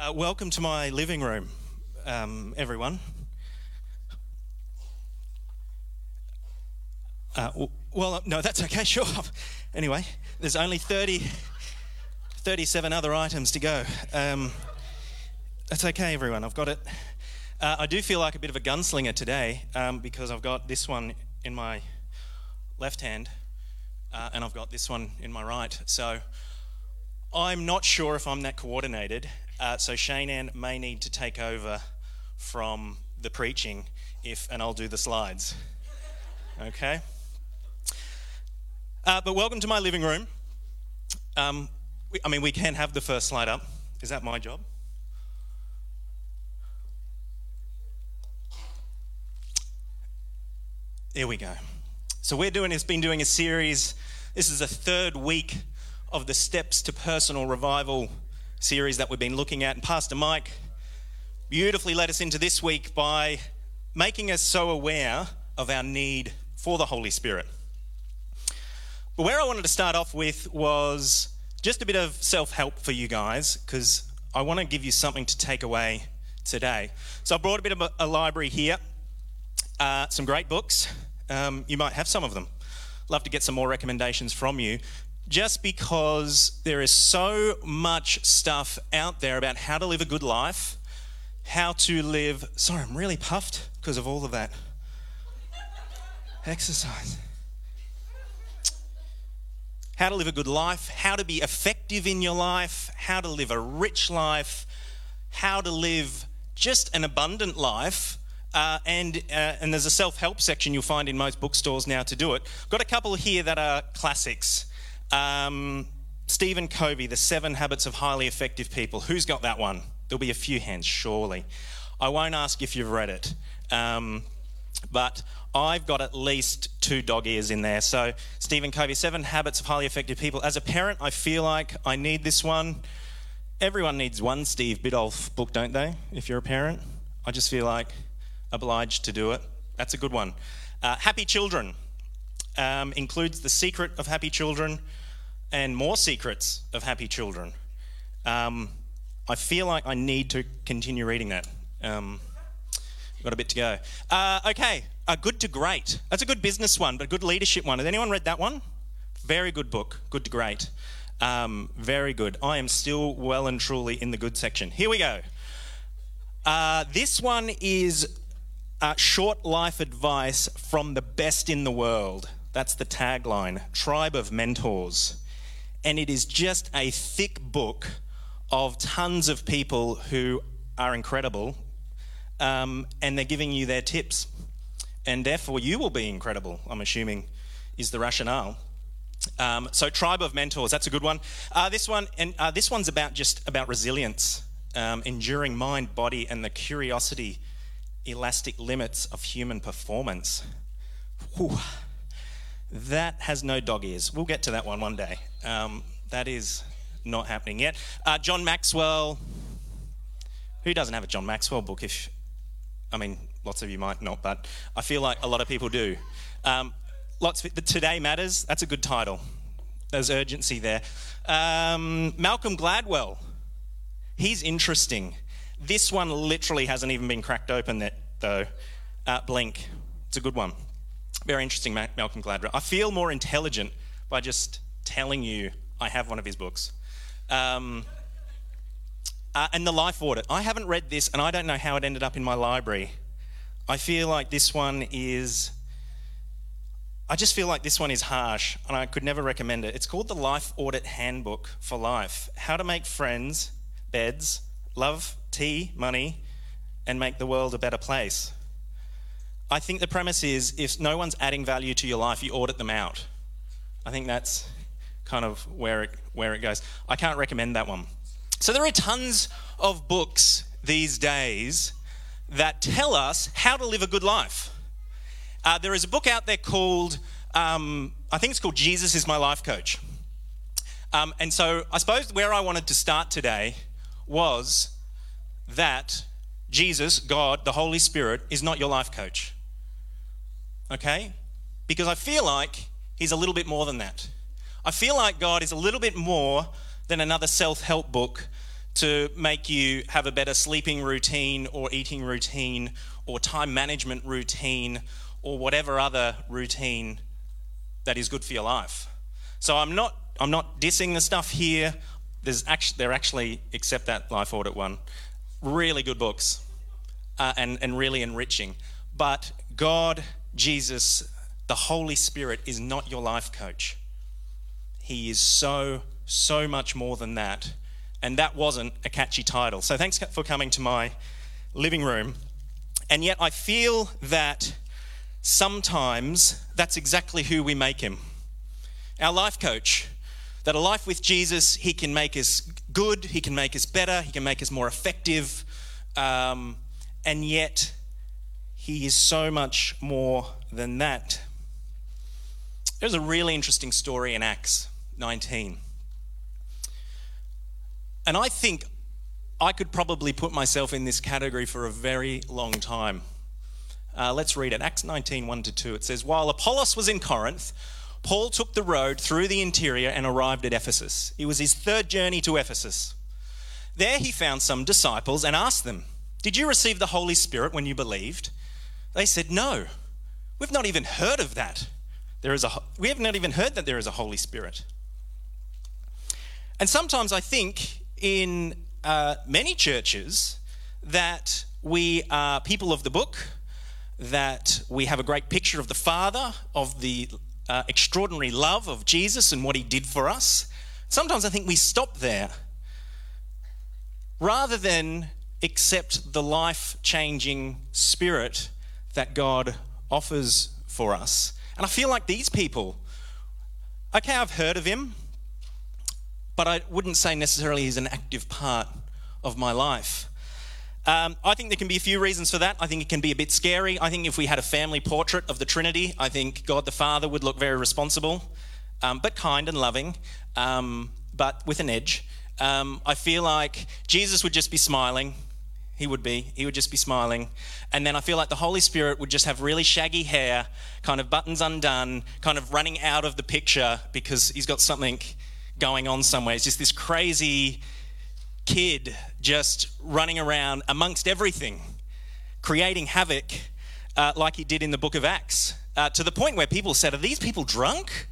Uh, welcome to my living room, um, everyone. Uh, well, no, that's okay, sure. Anyway, there's only 30, 37 other items to go. Um, that's okay, everyone, I've got it. Uh, I do feel like a bit of a gunslinger today um, because I've got this one in my left hand uh, and I've got this one in my right. So I'm not sure if I'm that coordinated. Uh, so Shane may need to take over from the preaching if, and I'll do the slides. Okay? Uh, but welcome to my living room. Um, we, I mean, we can have the first slide up. Is that my job? There we go. So we're doing It's been doing a series. This is the third week of the Steps to Personal Revival series that we've been looking at. And Pastor Mike beautifully led us into this week by making us so aware of our need for the Holy Spirit. But where I wanted to start off with was just a bit of self help for you guys, because I want to give you something to take away today. So I brought a bit of a, library here, uh, some great books. Um, you might have some of them. Love to get some more recommendations from you just because there is so much stuff out there about how to live a good life, how to live. Sorry, I'm really puffed because of all of that exercise. How to live a good life, how to be effective in your life, how to live a rich life, how to live just an abundant life. Uh, and, uh, and there's a self help section you'll find in most bookstores now to do it. Got a couple here that are classics. Um, Stephen Covey, The Seven Habits of Highly Effective People. Who's got that one? There'll be a few hands, surely. I won't ask if you've read it, um, but I've got at least two dog ears in there. So, Stephen Covey, Seven Habits of Highly Effective People. As a parent, I feel like I need this one. Everyone needs one Steve Biddulph book, don't they? If you're a parent, I just feel like obliged to do it. That's a good one. Uh, Happy Children um, includes The Secret of Happy Children and more secrets of happy children. Um, I feel like I need to continue reading that. Um, got a bit to go. Uh, okay, uh, Good to Great. That's a good business one, but a good leadership one. Has anyone read that one? Very good book. Good to Great. Um, very good. I am still well and truly in the good section. Here we go. Uh, this one is uh, short life advice from the best in the world. That's the tagline Tribe of Mentors and it is just a thick book of tons of people who are incredible, um, and they're giving you their tips. And therefore, you will be incredible, I'm assuming, is the rationale. Um, so, Tribe of Mentors, that's a good one. Uh, this one, and uh, this one's about just about resilience, um, enduring mind, body, and the curiosity, elastic limits of human performance. That has no dog ears. We'll get to that one one day. Um, that is not happening yet. Uh, John Maxwell. Who doesn't have a John Maxwell book? If I mean, lots of you might not, but I feel like a lot of people do. Um, lots. Of, Today matters. That's a good title. There's urgency there. Um, Malcolm Gladwell. He's interesting. This one literally hasn't even been cracked open yet, though. Uh, Blink. It's a good one. Very interesting, Malcolm Gladwell. I feel more intelligent by just telling you I have one of his books. Um, uh, and The Life Audit. I haven't read this and I don't know how it ended up in my library. I feel like this one is. I just feel like this one is harsh and I could never recommend it. It's called The Life Audit Handbook for Life How to Make Friends, Beds, Love, Tea, Money, and Make the World a Better Place. I think the premise is if no one's adding value to your life, you audit them out. I think that's kind of where it, where it goes. I can't recommend that one. So there are tons of books these days that tell us how to live a good life. Uh, there is a book out there called, um, I think it's called Jesus is My Life Coach. Um, and so I suppose where I wanted to start today was that Jesus, God, the Holy Spirit, is not your life coach okay? Because I feel like He's a little bit more than that. I feel like God is a little bit more than another self help book to make you have a better sleeping routine or eating routine or time management routine or whatever other routine that is good for your life. So I'm not I'm not dissing the stuff here. There's actually they're actually except that life audit one, really good books, uh, and and really enriching. But God, Jesus, the Holy Spirit is not your life coach. He is so so much more than that, and that wasn't a catchy title. So thanks for coming to my living room. And yet I feel that sometimes that's exactly who we make him. Our life coach. That a life with Jesus, he can make us good, he can make us better, he can make us more effective, um, and yet he is so much more than that. There's a really interesting story in Acts 19. And I think I could probably put myself in this category for a very long time. Uh, let's read it. Acts 19, 1 to 2. It says, While Apollos was in Corinth, Paul took the road through the interior and arrived at Ephesus. It was his third journey to Ephesus. There he found some disciples and asked them, Did you receive the Holy Spirit when you believed? They said, No. We've not even heard of that. There is a, we have not even heard that there is a Holy Spirit. And sometimes I think in uh, many churches that we are people of the book, that we have a great picture of the Father, of the uh, extraordinary love of Jesus and what he did for us. Sometimes I think we stop there rather than accept the life changing spirit that God offers for us. And I feel like these people, okay, I've heard of him, but I wouldn't say necessarily he's an active part of my life. Um, I think there can be a few reasons for that. I think it can be a bit scary. I think if we had a family portrait of the Trinity, I think God the Father would look very responsible, um, but kind and loving, um, but with an edge. Um, I feel like Jesus would just be smiling. He would be. He would just be smiling. And then I feel like the Holy Spirit would just have really shaggy hair, kind of buttons undone, kind of running out of the picture because he's got something going on somewhere. It's just this crazy kid just running around amongst everything, creating havoc uh, like he did in the book of Acts, uh, to the point where people said, Are these people drunk?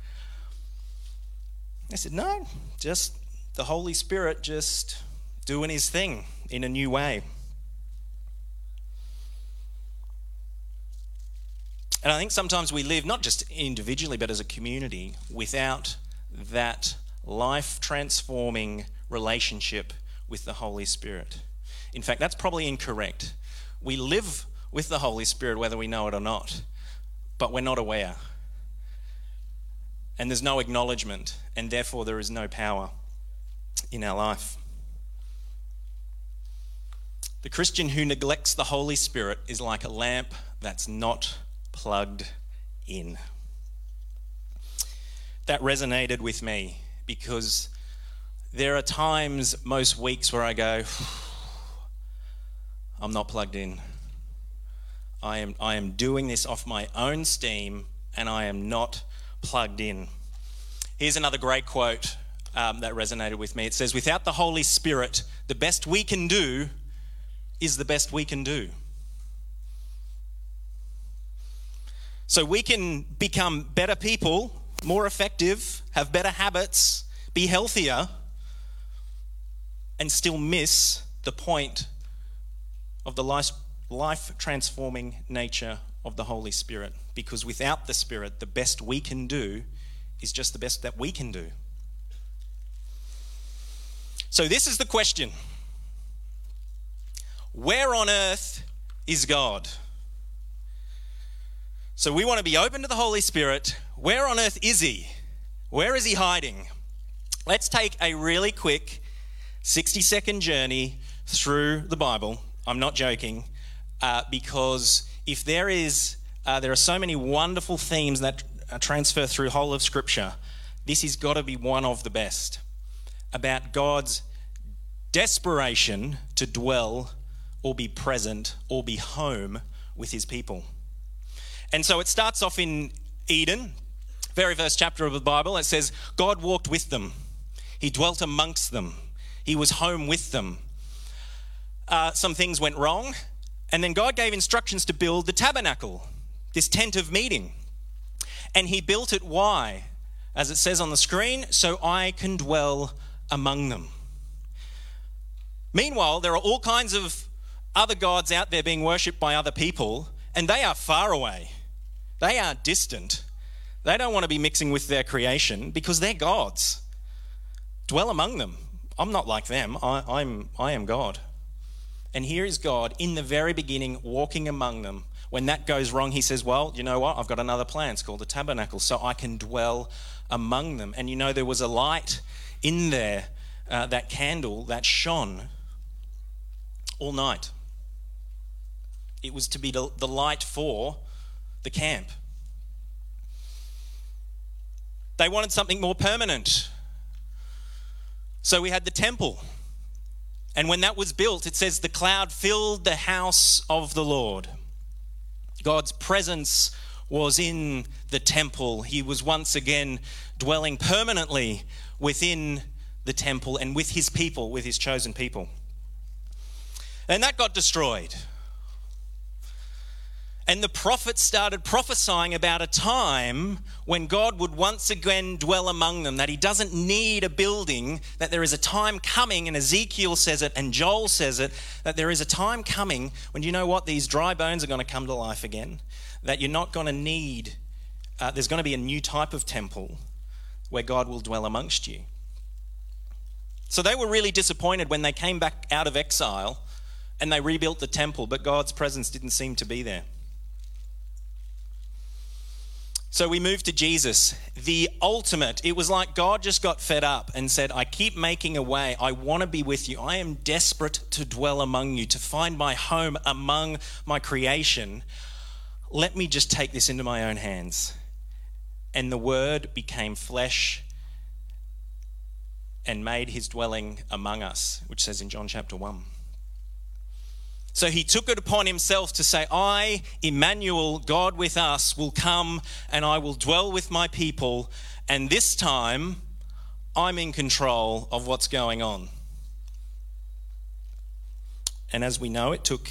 I said, No, just the Holy Spirit just doing his thing in a new way. And I think sometimes we live, not just individually, but as a community, without that life transforming relationship with the Holy Spirit. In fact, that's probably incorrect. We live with the Holy Spirit whether we know it or not, but we're not aware. And there's no acknowledgement, and therefore there is no power in our life. The Christian who neglects the Holy Spirit is like a lamp that's not plugged in. That resonated with me because there are times, most weeks, where I go, I'm not plugged in. I am, I am doing this off my own steam and I am not plugged in. Here's another great quote um, that resonated with me. It says, Without the Holy Spirit, the best we can do is the best we can do. So we can become better people more effective, have better habits, be healthier, and still miss the point of the life transforming nature of the Holy Spirit. Because without the Spirit, the best we can do is just the best that we can do. So, this is the question Where on earth is God? So we want to be open to the Holy Spirit. Where on earth is He? Where is He hiding? Let's take a really quick 60 second journey through the Bible. I'm not joking, uh, because if there is, uh, there are so many wonderful themes that transfer through whole of Scripture. This has got to be one of the best about God's desperation to dwell or be present or be home with His people. And so it starts off in Eden, very first chapter of the Bible. It says, God walked with them, He dwelt amongst them, he was home with them. Uh, some things went wrong, and then God gave instructions to build the tabernacle, this tent of meeting. And he built it, why? As it says on the screen, so I can dwell among them. Meanwhile, there are all kinds of other gods out there being worshipped by other people, and they are far away. They are distant. They don't want to be mixing with their creation because they're gods. Dwell among them. I'm not like them. I, I'm, I am God. And here is God in the very beginning walking among them. When that goes wrong, he says, Well, you know what? I've got another plan. It's called the tabernacle, so I can dwell among them. And you know, there was a light in there, uh, that candle that shone all night. It was to be the light for the camp. They wanted something more permanent. So we had the temple. And when that was built, it says the cloud filled the house of the Lord. God's presence was in the temple. He was once again dwelling permanently within the temple and with his people, with his chosen people. And that got destroyed. And the prophets started prophesying about a time when God would once again dwell among them, that He doesn't need a building, that there is a time coming, and Ezekiel says it, and Joel says it, that there is a time coming when you know what? These dry bones are going to come to life again, that you're not going to need, uh, there's going to be a new type of temple where God will dwell amongst you. So they were really disappointed when they came back out of exile and they rebuilt the temple, but God's presence didn't seem to be there. So we moved to Jesus, the ultimate. It was like God just got fed up and said, I keep making a way. I want to be with you. I am desperate to dwell among you, to find my home among my creation. Let me just take this into my own hands. And the Word became flesh and made his dwelling among us, which says in John chapter 1. So he took it upon himself to say, I, Emmanuel, God with us, will come and I will dwell with my people. And this time, I'm in control of what's going on. And as we know, it took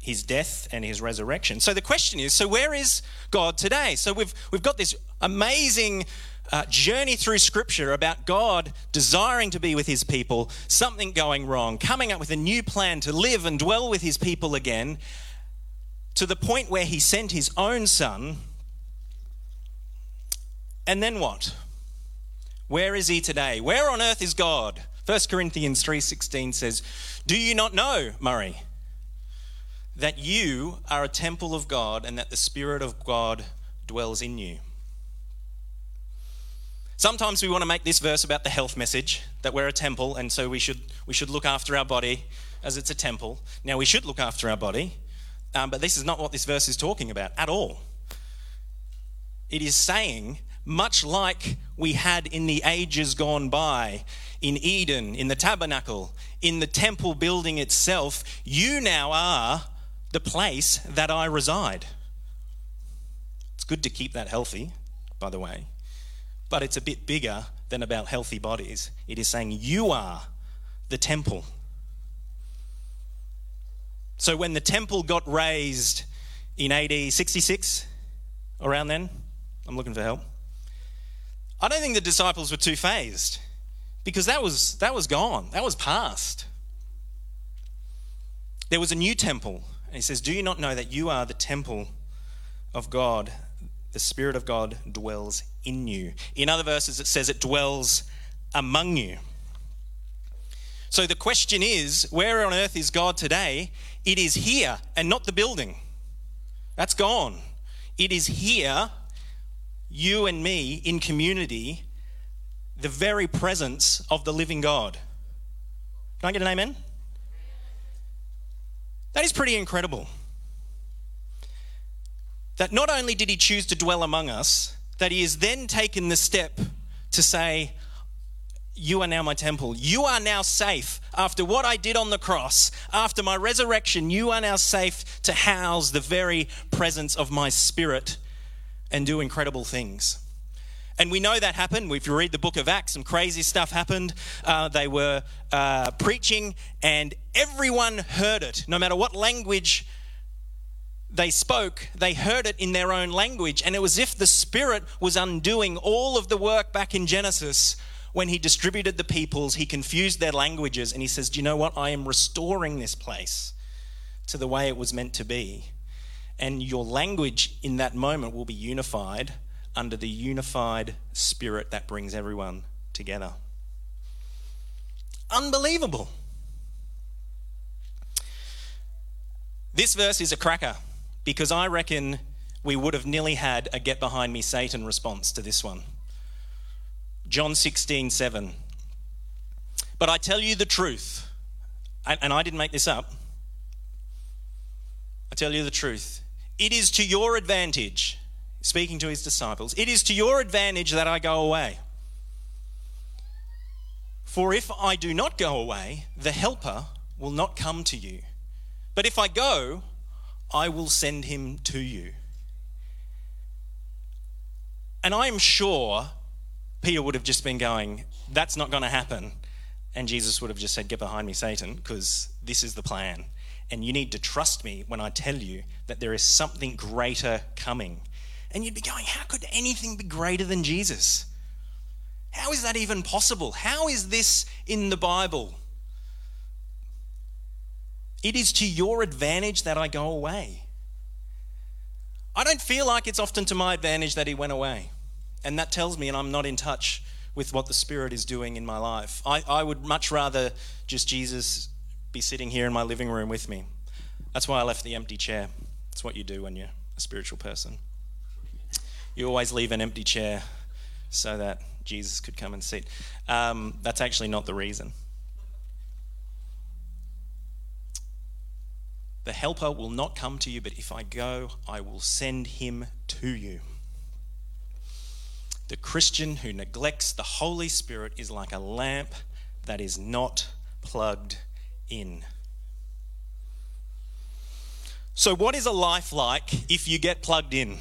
his death and his resurrection. So the question is so where is God today? So we've, we've got this amazing uh, journey through Scripture about God desiring to be with His people, something going wrong, coming up with a new plan to live and dwell with His people again, to the point where He sent His own Son. And then what? Where is He today? Where on earth is God? 1 Corinthians 3:16 says, "Do you not know, Murray, that you are a temple of God and that the Spirit of God dwells in you?" Sometimes we want to make this verse about the health message that we're a temple and so we should, we should look after our body as it's a temple. Now, we should look after our body, um, but this is not what this verse is talking about at all. It is saying, much like we had in the ages gone by, in Eden, in the tabernacle, in the temple building itself, you now are the place that I reside. It's good to keep that healthy, by the way but it's a bit bigger than about healthy bodies. It is saying you are the temple. So when the temple got razed in AD 66, around then, I'm looking for help. I don't think the disciples were too fazed because that was, that was gone, that was past. There was a new temple. And he says, Do you not know that you are the temple of God the Spirit of God dwells in you. In other verses, it says it dwells among you. So the question is where on earth is God today? It is here and not the building. That's gone. It is here, you and me in community, the very presence of the living God. Can I get an amen? That is pretty incredible that not only did he choose to dwell among us, that he has then taken the step to say, You are now my temple. You are now safe. After what I did on the cross, after my resurrection, you are now safe to house the very presence of my spirit and do incredible things. And we know that happened. If you read the book of Acts, some crazy stuff happened. Uh, they were uh, preaching, and everyone heard it, no matter what language they spoke, they heard it in their own language. And it was if the Spirit was undoing all of the work back in Genesis when He distributed the peoples, He confused their languages, and He says, Do you know what? I am restoring this place to the way it was meant to be. And your language in that moment will be unified under the unified spirit that brings everyone together. Unbelievable. This verse is a cracker because I reckon we would have nearly had a get behind me Satan response to this one. John 16, 7. But I tell you the truth, and I didn't make this up. I tell you the truth. It is to your advantage, speaking to his disciples, it is to your advantage that I go away. For if I do not go away, the Helper will not come to you. But if I go, I will send him to you. And I am sure Peter would have just been going, That's not going to happen. And Jesus would have just said, Get behind me, Satan, because this is the plan. And you need to trust me when I tell you that there is something greater coming. And you'd be going, How could anything be greater than Jesus? How is that even possible? How is this in the Bible? It is to your advantage that I go away. I don't feel like it's often to my advantage that he went away. And that tells me, and I'm not in touch with what the Spirit is doing in my life. I, I would much rather just Jesus be sitting here in my living room with me. That's why I left the empty chair. It's what you do when you're a spiritual person. You always leave an empty chair so that Jesus could come and sit. Um, that's actually not the reason. The helper will not come to you, but if I go, I will send him to you. The Christian who neglects the Holy Spirit is like a lamp that is not plugged in. So, what is a life like if you get plugged in?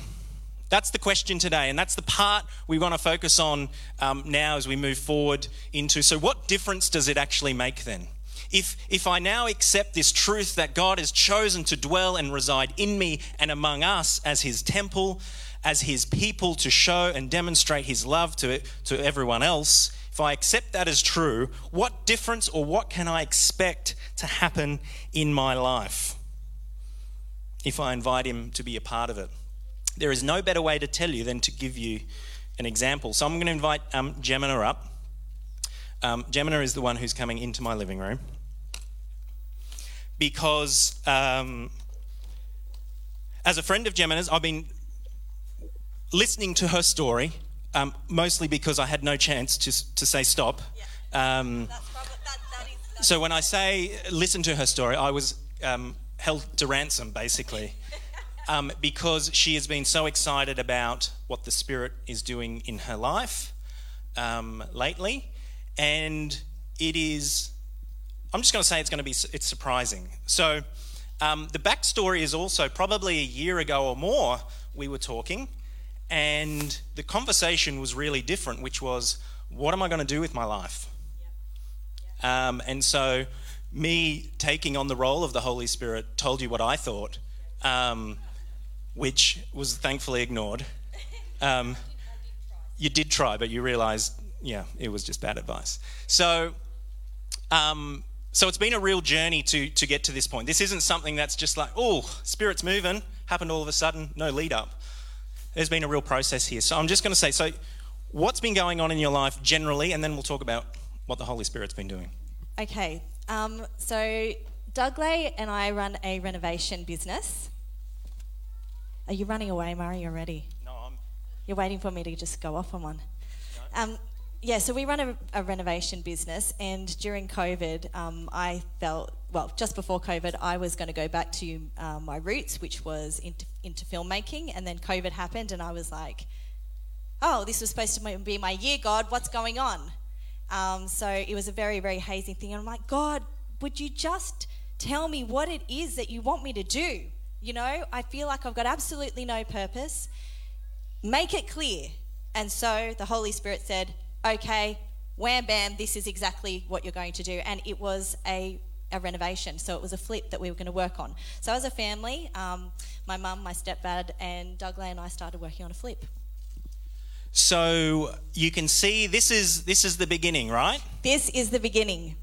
That's the question today, and that's the part we want to focus on um, now as we move forward into. So, what difference does it actually make then? If, if I now accept this truth that God has chosen to dwell and reside in me and among us as his temple, as his people to show and demonstrate his love to, to everyone else, if I accept that as true, what difference or what can I expect to happen in my life if I invite him to be a part of it? There is no better way to tell you than to give you an example. So I'm going to invite um, Gemina up. Um, Gemina is the one who's coming into my living room because um, as a friend of Gemina's, I've been listening to her story, um, mostly because I had no chance to, to say stop. Yeah. Um, probably, that, that is, so when I say listen to her story, I was um, held to ransom, basically. Um, because she has been so excited about what the Spirit is doing in her life um, lately, and it is I'm just going to say it's going to be it's surprising. So, um, the backstory is also probably a year ago or more we were talking, and the conversation was really different, which was, what am I going to do with my life? Um, and so, me taking on the role of the Holy Spirit told you what I thought, um, which was thankfully ignored. Um, you did try, but you realised, yeah, it was just bad advice. So, um, so it's been a real journey to, to get to this point. This isn't something that's just like, oh, spirit's moving, happened all of a sudden, no lead up. There's been a real process here. So I'm just going to say, so what's been going on in your life generally, and then we'll talk about what the Holy Spirit's been doing. Okay, um, so Dougley and I run a renovation business. Are you running away, Murray, already? No, I'm. You're waiting for me to just go off on one. No. Um, yeah, so we run a, a, renovation business, and during COVID, um, I felt well, just before COVID, I was going to go back to um, my roots, which was into, into filmmaking, and then COVID happened, and I was like, "Oh, this was supposed to be my year, God. What's going on?" Um, so it was a very, very hazy thing, and I'm like, "God, would you just tell me what it is that you want me to do?" You know, I feel like I've got absolutely no purpose. Make it clear And so the Holy Spirit said, okay, wham bam, this is exactly what you're going to do. And it was a, a renovation. So it was a flip that we were going to work on. So as a family, um, my mum, my stepdad, and Doug and I started working on a flip. So you can see this is this is the beginning, right? This is the beginning.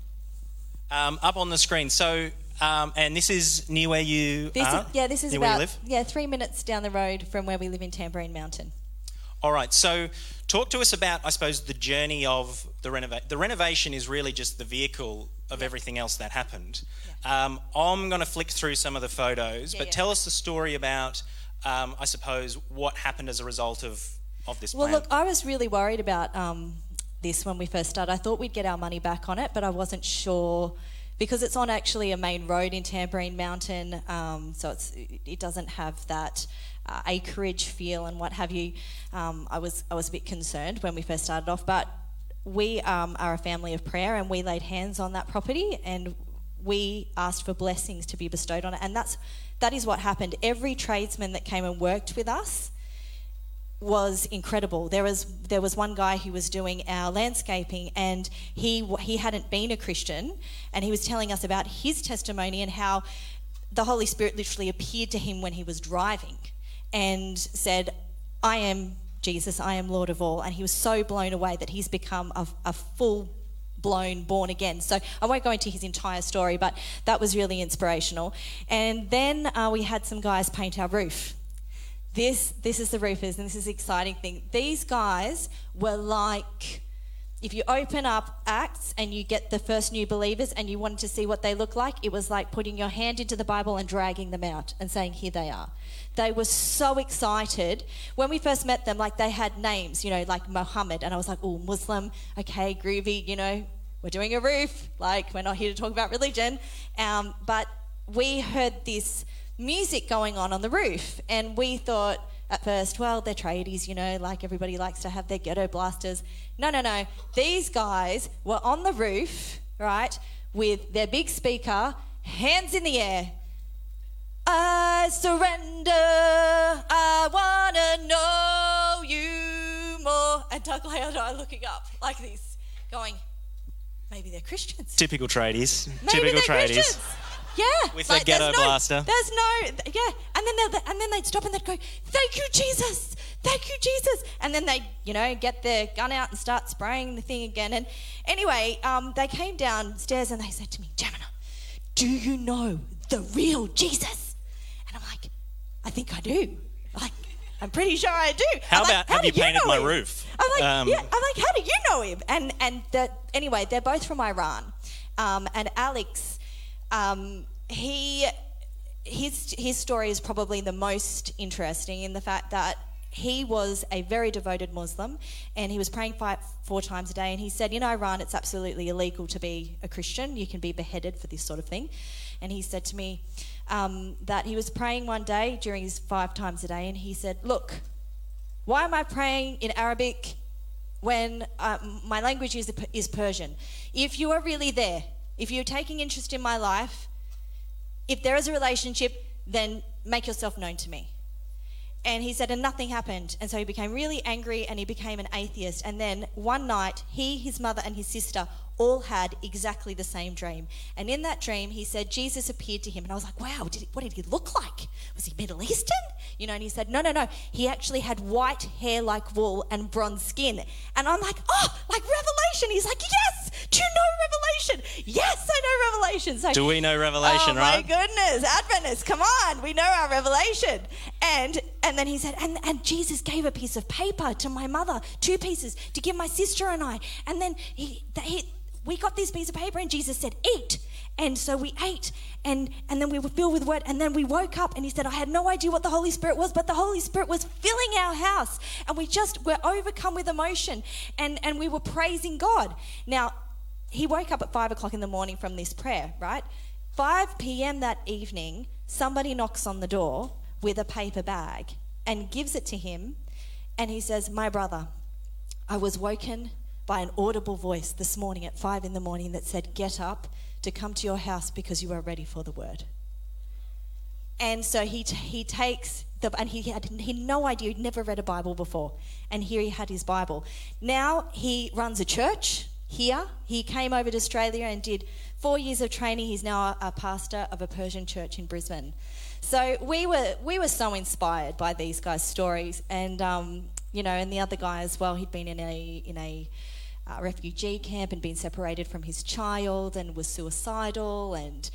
Um, up on the screen. So um, and this is near where you This are. is, yeah, this is near where you about live. yeah three minutes down the road from where we live in Tamborine Mountain. All right. So talk to us about, I suppose, the journey of the renovation. The renovation is really just the vehicle of everything else that happened. Um, I'm going to flick through some of the photos, Yeah, but yeah. tell us the story about, um, I suppose, what happened as a result of of this Well, plan. look, I was really worried about um, this when we first started. I thought we'd get our money back on it, but I wasn't sure because it's on actually a main road in Tamborine Mountain, um, so it's it doesn't have that uh, acreage feel and what have you. Um, I was I was a bit concerned when we first started off, but we um, are a family of prayer, and we laid hands on that property and we asked for blessings to be bestowed on it, and that's that is what happened. Every tradesman that came and worked with us was incredible. There was there was one guy who was doing our landscaping, and he he hadn't been a Christian, and he was telling us about his testimony and how the Holy Spirit literally appeared to him when he was driving, and said, "I am Jesus. I am Lord of all." And he was so blown away that he's become a, a full blown born again. So I won't go into his entire story, but that was really inspirational. And then uh, we had some guys paint our roof. This this is the roofers, and this is the exciting thing. These guys were like if you open up Acts and you get the first new believers and you wanted to see what they look like, it was like putting your hand into the Bible and dragging them out and saying, Here they are. They were so excited. When we first met them, like they had names, you know, like Mohammed. And I was like, Oh, Muslim, okay, groovy, you know, we're doing a roof. Like, we're not here to talk about religion. Um, but we heard this music going on on the roof, and we thought at first, well, they're tradies, you know, like everybody likes to have their ghetto blasters. No, no, no. These guys were on the roof, right, with their big speaker, hands in the air. I surrender. I wanna know you more. And Doug Leah and I are looking up like this, going, maybe they're Christians. Typical tradies. Maybe Typical they're tradies. Christians. Yeah, With their there's ghetto no, blaster. There's no, yeah, and then they and then they'd stop and they'd go, "Thank you, Jesus, thank you, Jesus," and then they, you know, get their gun out and start spraying the thing again. And anyway, um, they came downstairs and they said to me, "Gemina, do you know the real Jesus?" And I'm like, "I think I do." Like, I'm pretty sure I do. How I'm like, about have do you painted know my him?" roof? I'm like, Um, yeah. I'm like, how do you know him? And and that anyway, they're both from Iran. Um, and Alex, um, he his his story is probably the most interesting in the fact that he was a very devoted Muslim and he was praying five, four times a day. And he said, In Iran, it's absolutely illegal to be a Christian. You can be beheaded for this sort of thing. And he said to me um, that he was praying one day during his five times a day, and he said, Look, why am I praying in Arabic when uh, my language is, is Persian? If you are really there, if you're taking interest in my life, if there is a relationship, then make yourself known to me. And he said, and nothing happened. And so he became really angry and he became an atheist. And then one night, he, his mother, and his sister all had exactly the same dream. And in that dream, he said, Jesus appeared to him. And I was like, wow, did he, what did he look like? Was he Middle Eastern? You know, and he said, no, no, no. He actually had white hair like wool and bronze skin. And I'm like, oh, like Revelation. He's like, yes, do you know Revelation? Yes, I know Revelation. So, Do we know Revelation, oh, right? my goodness, Adventists, come on, we know our Revelation. And and then he said, and, and Jesus gave a piece of paper to my mother, two pieces, to give my sister and I. And then he, he we got this piece of paper and Jesus said, eat. And so we ate and, and then we were filled with word. And then we woke up and he said, I had no idea what the Holy Spirit was, but the Holy Spirit was filling our house. And we just were overcome with emotion and, and we were praising God. Now, he woke up at five o'clock in the morning from this prayer, right? 5 p.m. that evening, somebody knocks on the door with a paper bag and gives it to him. And he says, My brother, I was woken by an audible voice this morning at five in the morning that said, Get up to come to your house because you are ready for the word. And so he, he takes The, and he had, he had no idea, he'd never read a Bible before. And here he had his Bible. Now he runs a church here. He came over to Australia and did four years of training. He's now a, a pastor of a Persian church in Brisbane. So we were we were so inspired by these guys' stories, and um, you know, and the other guy as well. He'd been in a in a uh, refugee camp and been separated from his child and was suicidal, and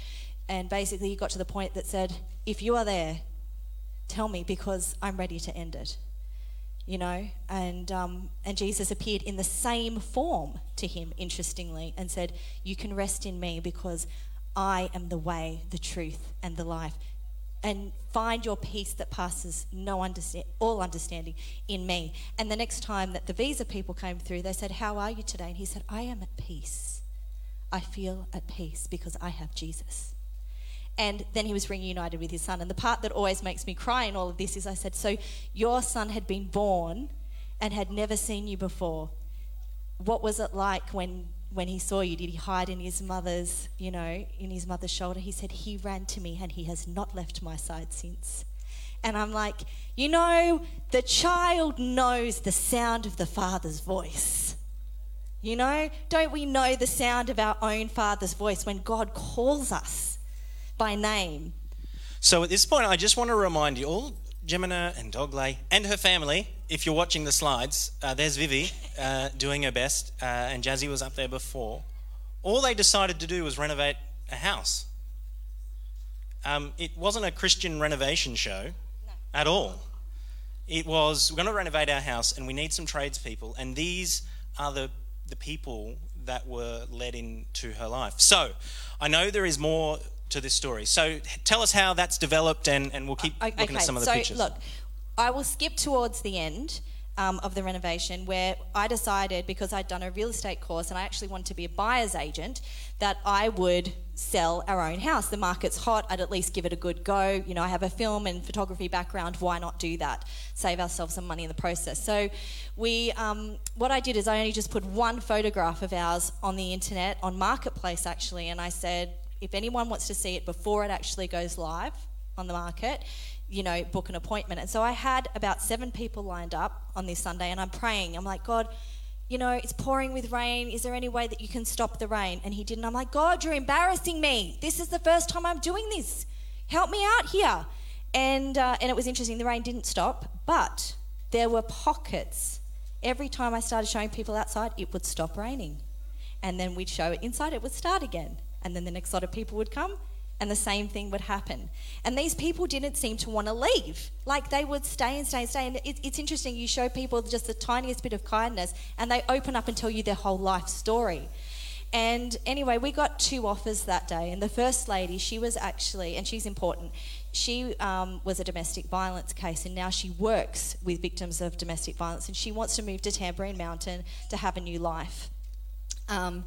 and basically he got to the point that said, "If you are there, tell me because I'm ready to end it." You know, and um, and Jesus appeared in the same form to him, interestingly, and said, "You can rest in me because." I am the way, the truth, and the life and find your peace that passes no understand, all understanding in me. And the next time that the visa people came through, they said, How are you today? And he said, I am at peace. I feel at peace because I have Jesus. And then he was reunited with his son. And the part that always makes me cry in all of this is I said, So your son had been born and had never seen you before. What was it like when when he saw you, did he hide in his mother's, you know, in his mother's shoulder? He said, He ran to me and he has not left my side since. And I'm like, you know, the child knows the sound of the father's voice. You know, don't we know the sound of our own father's voice when God calls us by name? So at this point, I just want to remind you all Jemina and Dogley and her family. If you're watching the slides, uh, there's Vivi uh, doing her best, uh, and Jazzy was up there before. All they decided to do was renovate a house. Um, it wasn't a Christian renovation show no. at all. It was, we're going to renovate our house and we need some tradespeople, and these are the, the people that were led into her life. So I know there is more to this story. So tell us how that's developed, and, and we'll keep okay, looking at some of the so pictures. Look, I will skip towards the end. Um, of the renovation, where I decided because I'd done a real estate course and I actually wanted to be a buyer's agent, that I would sell our own house. The market's hot, I'd at least give it a good go. You know, I have a film and photography background, why not do that? Save ourselves some money in the process. So, we, um, what I did is I only just put one photograph of ours on the internet, on Marketplace actually, and I said, if anyone wants to see it before it actually goes live on the market, you know, book an appointment. And so I had about seven people lined up on this Sunday, and I'm praying. I'm like, God, you know, it's pouring with rain. Is there any way that you can stop the rain? And he didn't. I'm like, God, you're embarrassing me. This is the first time I'm doing this. Help me out here. And, uh, and it was interesting. The rain didn't stop, but there were pockets. Every time I started showing people outside, it would stop raining. And then we'd show it inside, it would start again and then the next lot of people would come and the same thing would happen. And these people didn't seem to want to leave. Like they would stay and stay and stay. And it, it's interesting, you show people just the tiniest bit of kindness and they open up and tell you their whole life story. And anyway, we got two offers that day. And the first lady, she was actually, and she's important, she um, was a domestic violence case and now she works with victims of domestic violence and she wants to move to Tamborine Mountain to have a new life. Um,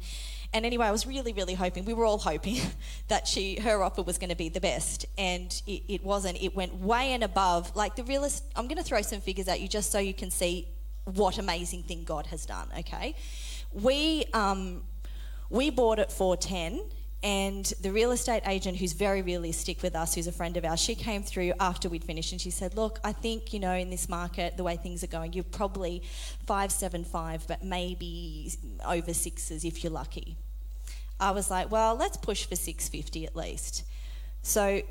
and anyway, I was really, really hoping, we were all hoping that she, her offer was going to be the best. And it, it wasn't. It went way and above. Like the realist, I'm going to throw some figures at you just so you can see what amazing thing God has done, okay? We, um, we bought it for 10 and the real estate agent who's very realistic with us who's a friend of ours she came through after we'd finished and she said look i think you know in this market the way things are going you're probably 575 but maybe over sixes if you're lucky I was like, well, let's push for 650 at least. So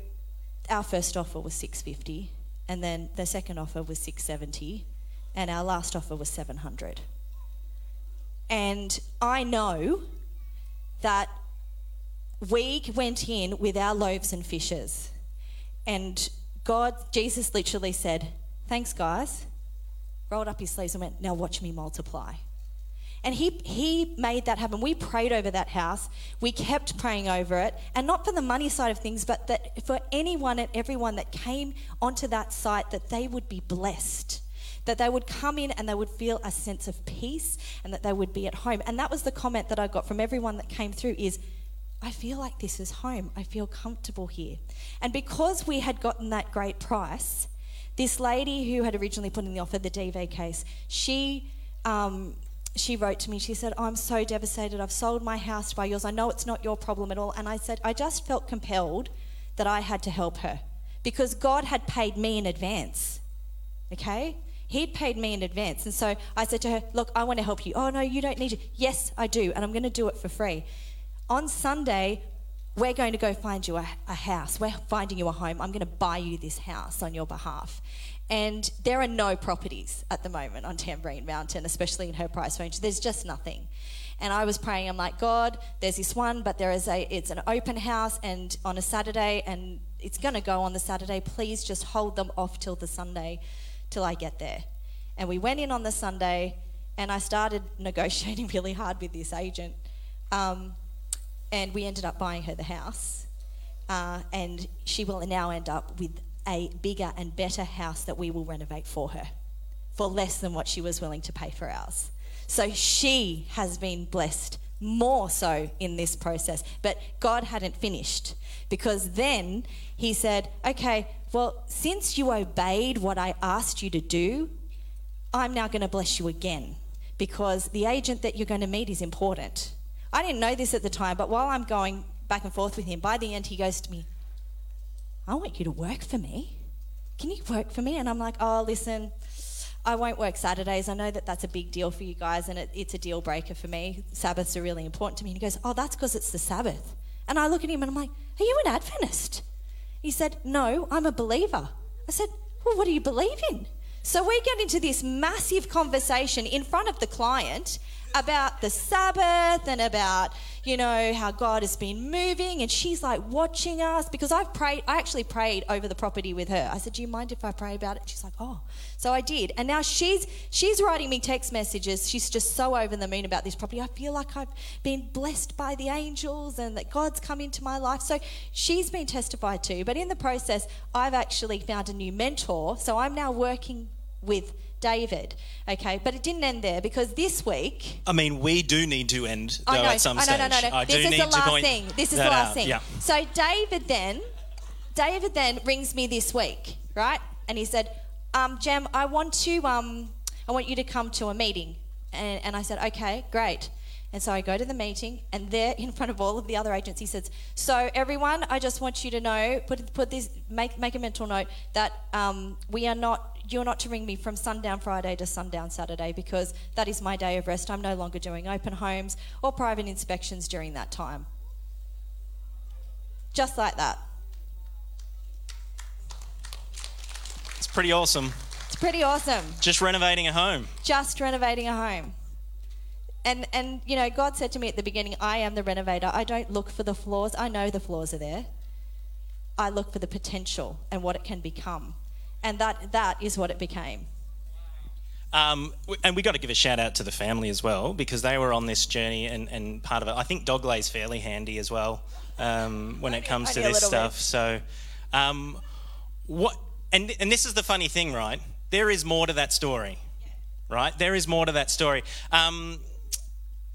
our first offer was 650 and then the second offer was 670 and our last offer was 700. And I know that we went in with our loaves and fishes. And God, Jesus literally said, Thanks, guys. Rolled up his sleeves and went, Now watch me multiply. And he, he made that happen. We prayed over that house. We kept praying over it. And not for the money side of things, but that for anyone and everyone that came onto that site, that they would be blessed. That they would come in and they would feel a sense of peace and that they would be at home. And that was the comment that I got from everyone that came through is, I feel like this is home. I feel comfortable here. And because we had gotten that great price, this lady who had originally put in the offer, the DV case, she um, she wrote to me, she said, I'm so devastated. I've sold my house by yours. I know it's not your problem at all. And I said, I just felt compelled that I had to help her because God had paid me in advance. Okay? He'd paid me in advance. And so I said to her, Look, I want to help you. Oh, no, you don't need to. Yes, I do. And I'm going to do it for free. On Sunday, we're going to go find you a, a, house. We're finding you a home. I'm going to buy you this house on your behalf. And there are no properties at the moment on Tamborine Mountain, especially in her price range. There's just nothing. And I was praying, I'm like, God, there's this one, but there is a, it's an open house and on a Saturday, and it's going to go on the Saturday. Please just hold them off till the Sunday, till I get there. And we went in on the Sunday, and I started negotiating really hard with this agent. Um, and we ended up buying her the house. Uh, and she will now end up with a bigger and better house that we will renovate for her for less than what she was willing to pay for ours. So she has been blessed more so in this process. But God hadn't finished because then He said, Okay, well, since you obeyed what I asked you to do, I'm now going to bless you again because the agent that you're going to meet is important. I didn't know this at the time, but while I'm going back and forth with him, by the end, he goes to me, I want you to work for me. Can you work for me? And I'm like, oh, listen, I won't work Saturdays. I know that that's a big deal for you guys, and it, it's a deal breaker for me. Sabbaths are really important to me. And he goes, oh, that's because it's the Sabbath. And I look at him and I'm like, are you an Adventist? He said, no, I'm a believer. I said, well, what do you believe in? So we get into this massive conversation in front of the client about the Sabbath and about, you know, how God has been moving. And she's like watching us because I've prayed, I actually prayed over the property with her. I said, Do you mind if I pray about it? She's like, Oh. So I did. And now she's she's writing me text messages. She's just so over the moon about this property. I feel like I've been blessed by the angels and that God's come into my life. So she's been testified to. But in the process, I've actually found a new mentor. So I'm now working with David. Okay, but it didn't end there because this week. I mean, we do need to end though, at some stage. No, no, no, no. I this is the last thing. This is the last out. thing. Yeah. So David then, David then rings me this week, right? And he said, um, "Jem, I want to, um, I want you to come to a meeting." And, and I said, "Okay, great." And so I go to the meeting, and there in front of all of the other agents, he says, "So everyone, I just want you to know, put put this, make make a mental note that um, we are not you're not to ring me from sundown Friday to sundown Saturday because that is my day of rest. I'm no longer doing open homes or private inspections during that time. Just like that. It's pretty awesome. It's pretty awesome. Just renovating a home. Just renovating a home. And and you know, God said to me at the beginning, I am the renovator. I don't look for the flaws. I know the flaws are there. I look for the potential and what it can become and that that is what it became. Um, and we got to give a shout out to the family as well because they were on this journey and, and part of it. I think Doglay's fairly handy as well um, when it comes to this stuff. Bit. So, um, what? And and this is the funny thing, right? There is more to that story, right? There is more to that story. Um,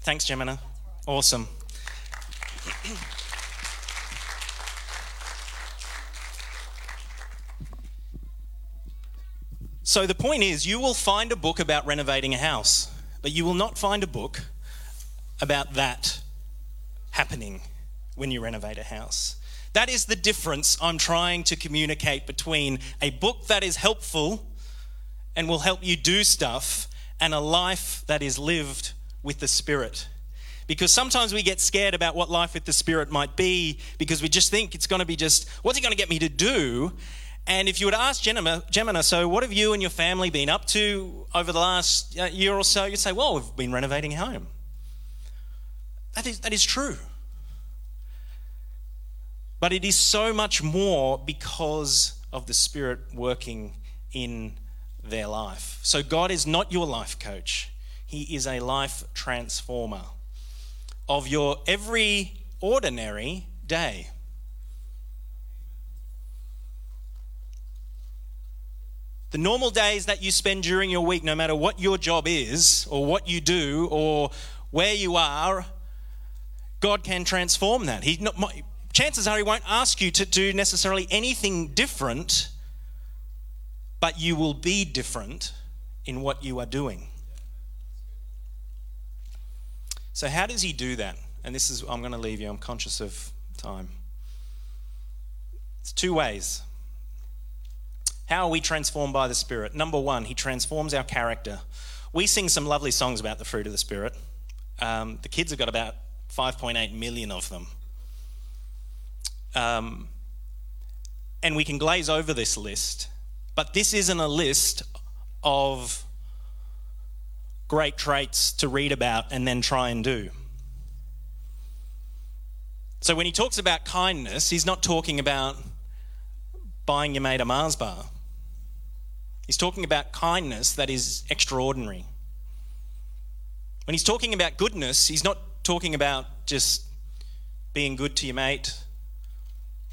thanks, Gemina. Awesome. So the point is, you will find a book about renovating a house, but you will not find a book about that happening when you renovate a house. That is the difference I'm trying to communicate between a book that is helpful and will help you do stuff and a life that is lived with the Spirit. Because sometimes we get scared about what life with the Spirit might be because we just think it's going to be just, what's it going to get me to do? And if you were to ask Gemina, so what have you and your family been up to over the last uh, year or so? You'd say, well, we've been renovating home. That is, that is true. But it is so much more because of the Spirit working in their life. So God is not your life coach, He is a life transformer of your every ordinary day. The normal days that you spend during your week, no matter what your job is, or what you do, or where you are, God can transform that. He, chances are He won't ask you to do necessarily anything different, but you will be different in what you are doing. So, how does He do that? And this is, I'm going to leave you, I'm conscious of time. It's two ways. How are we transformed by the Spirit? Number one, He transforms our character. We sing some lovely songs about the fruit of the Spirit. Um, the kids have got about 5.8 million of them. Um, and we can glaze over this list, but this isn't a list of great traits to read about and then try and do. So when he talks about kindness, he's not talking about buying your mate a Mars bar. He's talking about kindness that is extraordinary. When he's talking about goodness, he's not talking about just being good to your mate.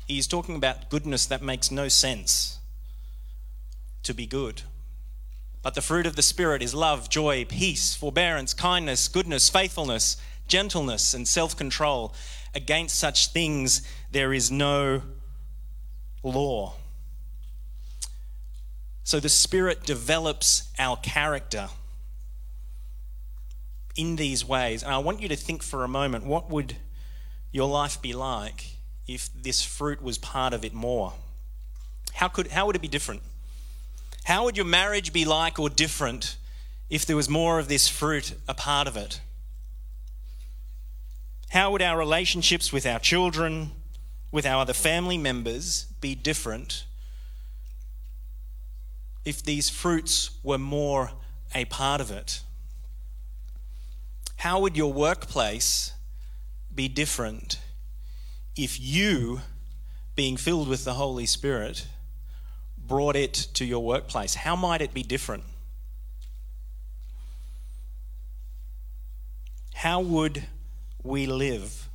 He's talking about goodness that makes no sense to be good. But the fruit of the Spirit is love, joy, peace, forbearance, kindness, goodness, faithfulness, gentleness, and self control. Against such things there is no law. So the Spirit develops our character in these ways. And I want you to think for a moment what would your life be like if this fruit was part of it more? How, could, how would it be different? How would your marriage be like or different if there was more of this fruit a part of it? How would our relationships with our children, with our other family members be different if these fruits were more a part of it? How would your workplace be different if you, being filled with the Holy Spirit, brought it to your workplace? How might it be different? How would we live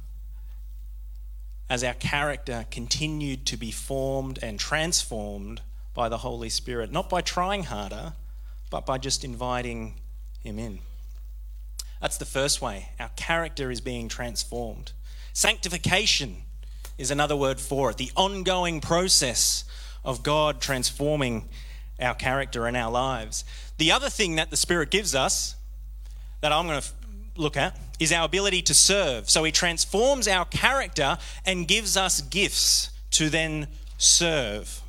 as our character continued to be formed and transformed by the Holy Spirit, not by trying harder, but by just inviting Him in. That's the first way. Our character is being transformed. Sanctification is another word for it the ongoing process of God transforming our character and our lives. The other thing that the Spirit gives us that I'm going to look at is our ability to serve. So he transforms our character and gives us gifts to then serve.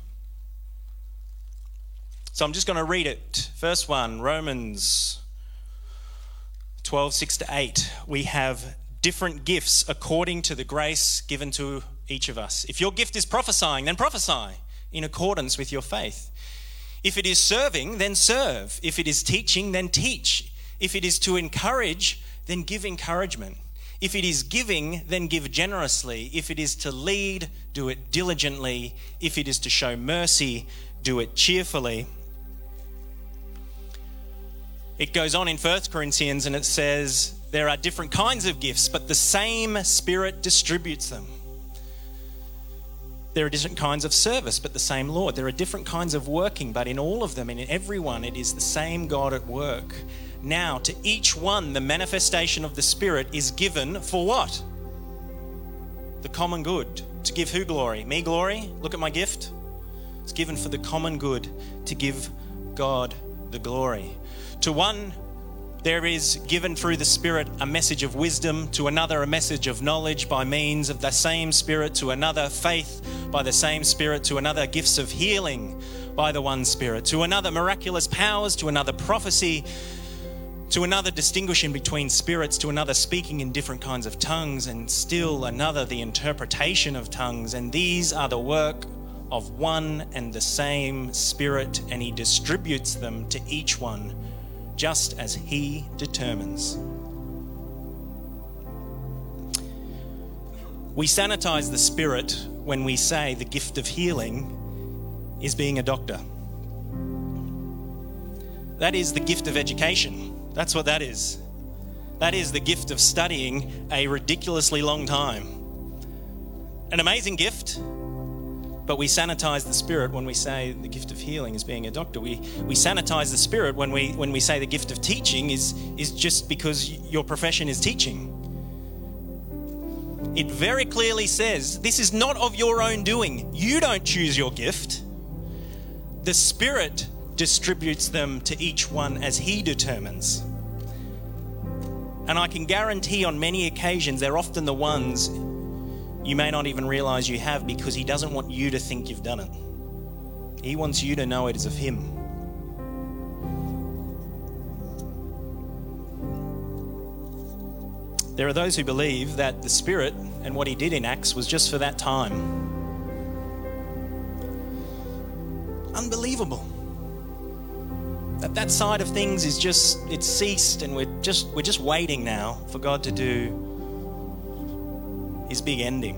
So I'm just going to read it. First one, Romans 12, 6 to 8. We have different gifts according to the grace given to each of us. If your gift is prophesying, then prophesy in accordance with your faith. If it is serving, then serve. If it is teaching, then teach. If it is to encourage, then give encouragement. If it is giving, then give generously. If it is to lead, do it diligently. If it is to show mercy, do it cheerfully. It goes on in 1 Corinthians and it says, There are different kinds of gifts, but the same Spirit distributes them. There are different kinds of service, but the same Lord. There are different kinds of working, but in all of them and in everyone, it is the same God at work. Now, to each one, the manifestation of the Spirit is given for what? The common good. To give who glory? Me glory? Look at my gift. It's given for the common good to give God the glory. To one, there is given through the Spirit a message of wisdom, to another, a message of knowledge by means of the same Spirit, to another, faith by the same Spirit, to another, gifts of healing by the one Spirit, to another, miraculous powers, to another, prophecy to another distinguishing between spirits, to another speaking in different kinds of tongues, and still another the interpretation of tongues. And these are the work of one and the same Spirit, and He distributes them to each one just as He determines. We sanitize the Spirit when we say the gift of healing is being a doctor. That is the gift of education that's what that is. That is the gift of studying a ridiculously long time. An amazing gift, but we sanitize the spirit when we say the gift of healing is being a doctor. We, we sanitize the spirit when we, when we say the gift of teaching is, is just because your profession is teaching. It very clearly says this is not of your own doing. You don't choose your gift. The Spirit distributes them to each one as He determines. And I can guarantee on many occasions they're often the ones you may not even realize you have because He doesn't want you to think you've done it. He wants you to know it is of Him. There are those who believe that the Spirit and what He did in Acts was just for that time. Unbelievable. That that side of things is just it's ceased and we're just we're just waiting now for God to do his big ending.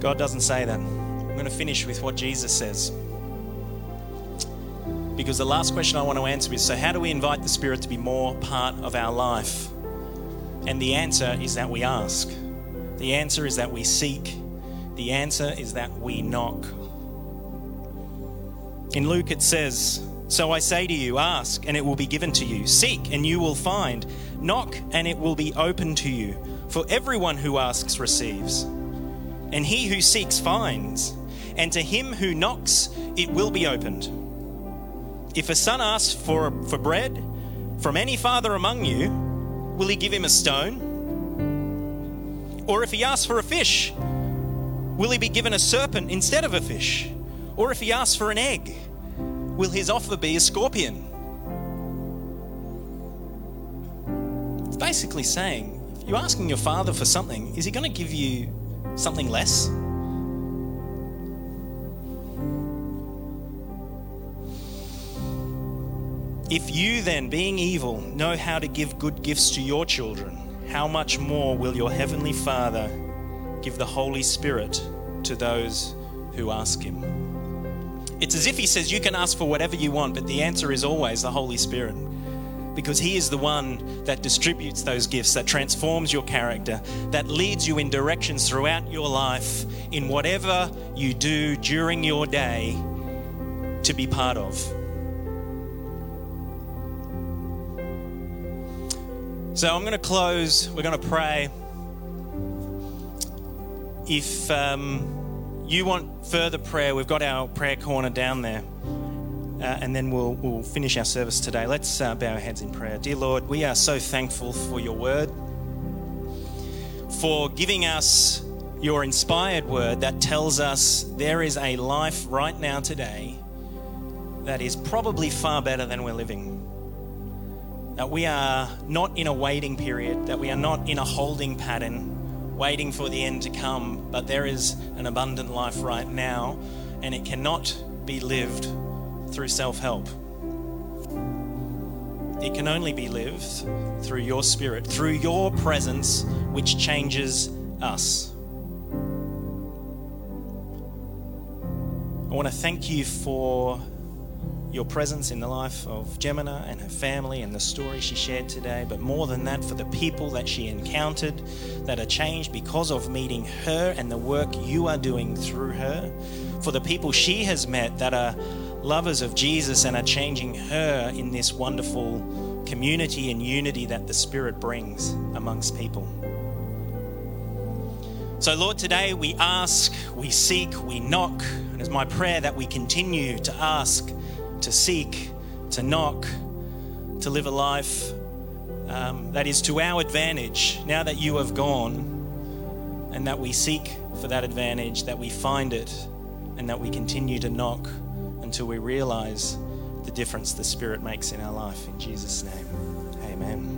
God doesn't say that. I'm going to finish with what Jesus says. Because the last question I want to answer is so, how do we invite the Spirit to be more part of our life? And the answer is that we ask. The answer is that we seek. The answer is that we knock. In Luke, it says, So I say to you, ask, and it will be given to you. Seek, and you will find. Knock, and it will be open to you. For everyone who asks receives, and he who seeks finds, and to him who knocks, it will be opened. If a son asks for, for bread from any father among you, will he give him a stone? Or if he asks for a fish, will he be given a serpent instead of a fish? Or if he asks for an egg, will his offer be a scorpion? It's basically saying if you're asking your father for something, is he going to give you something less? If you then, being evil, know how to give good gifts to your children, how much more will your heavenly Father give the Holy Spirit to those who ask Him? It's as if He says, You can ask for whatever you want, but the answer is always the Holy Spirit. Because He is the one that distributes those gifts, that transforms your character, that leads you in directions throughout your life, in whatever you do during your day to be part of. So I'm going to close. We're going to pray. If um, you want further prayer, we've got our prayer corner down there. Uh, and then we'll, we'll finish our service today. Let's uh, bow our heads in prayer. Dear Lord, we are so thankful for your word, for giving us your inspired word that tells us there is a life right now today that is probably far better than we're living that we are not in a waiting period, that we are not in a holding pattern, waiting for the end to come, but there is an abundant life right now, and it cannot be lived through self help. It can only be lived through your spirit, through your presence, which changes us. I want to thank you for your presence in the life of Gemina and her family and the story she shared today, but more than that, for the people that she encountered that are changed because of meeting her and the work you are doing through her, for the people she has met that are lovers of Jesus and are changing her in this wonderful community and unity that the Spirit brings amongst people. So, Lord, today we ask, we seek, we knock, and it's my prayer that we continue to ask to seek, to knock, to live a life um, that is to our advantage now that you have gone, and that we seek for that advantage, that we find it, and that we continue to knock until we realize the difference the Spirit makes in our life. In Jesus' name, amen.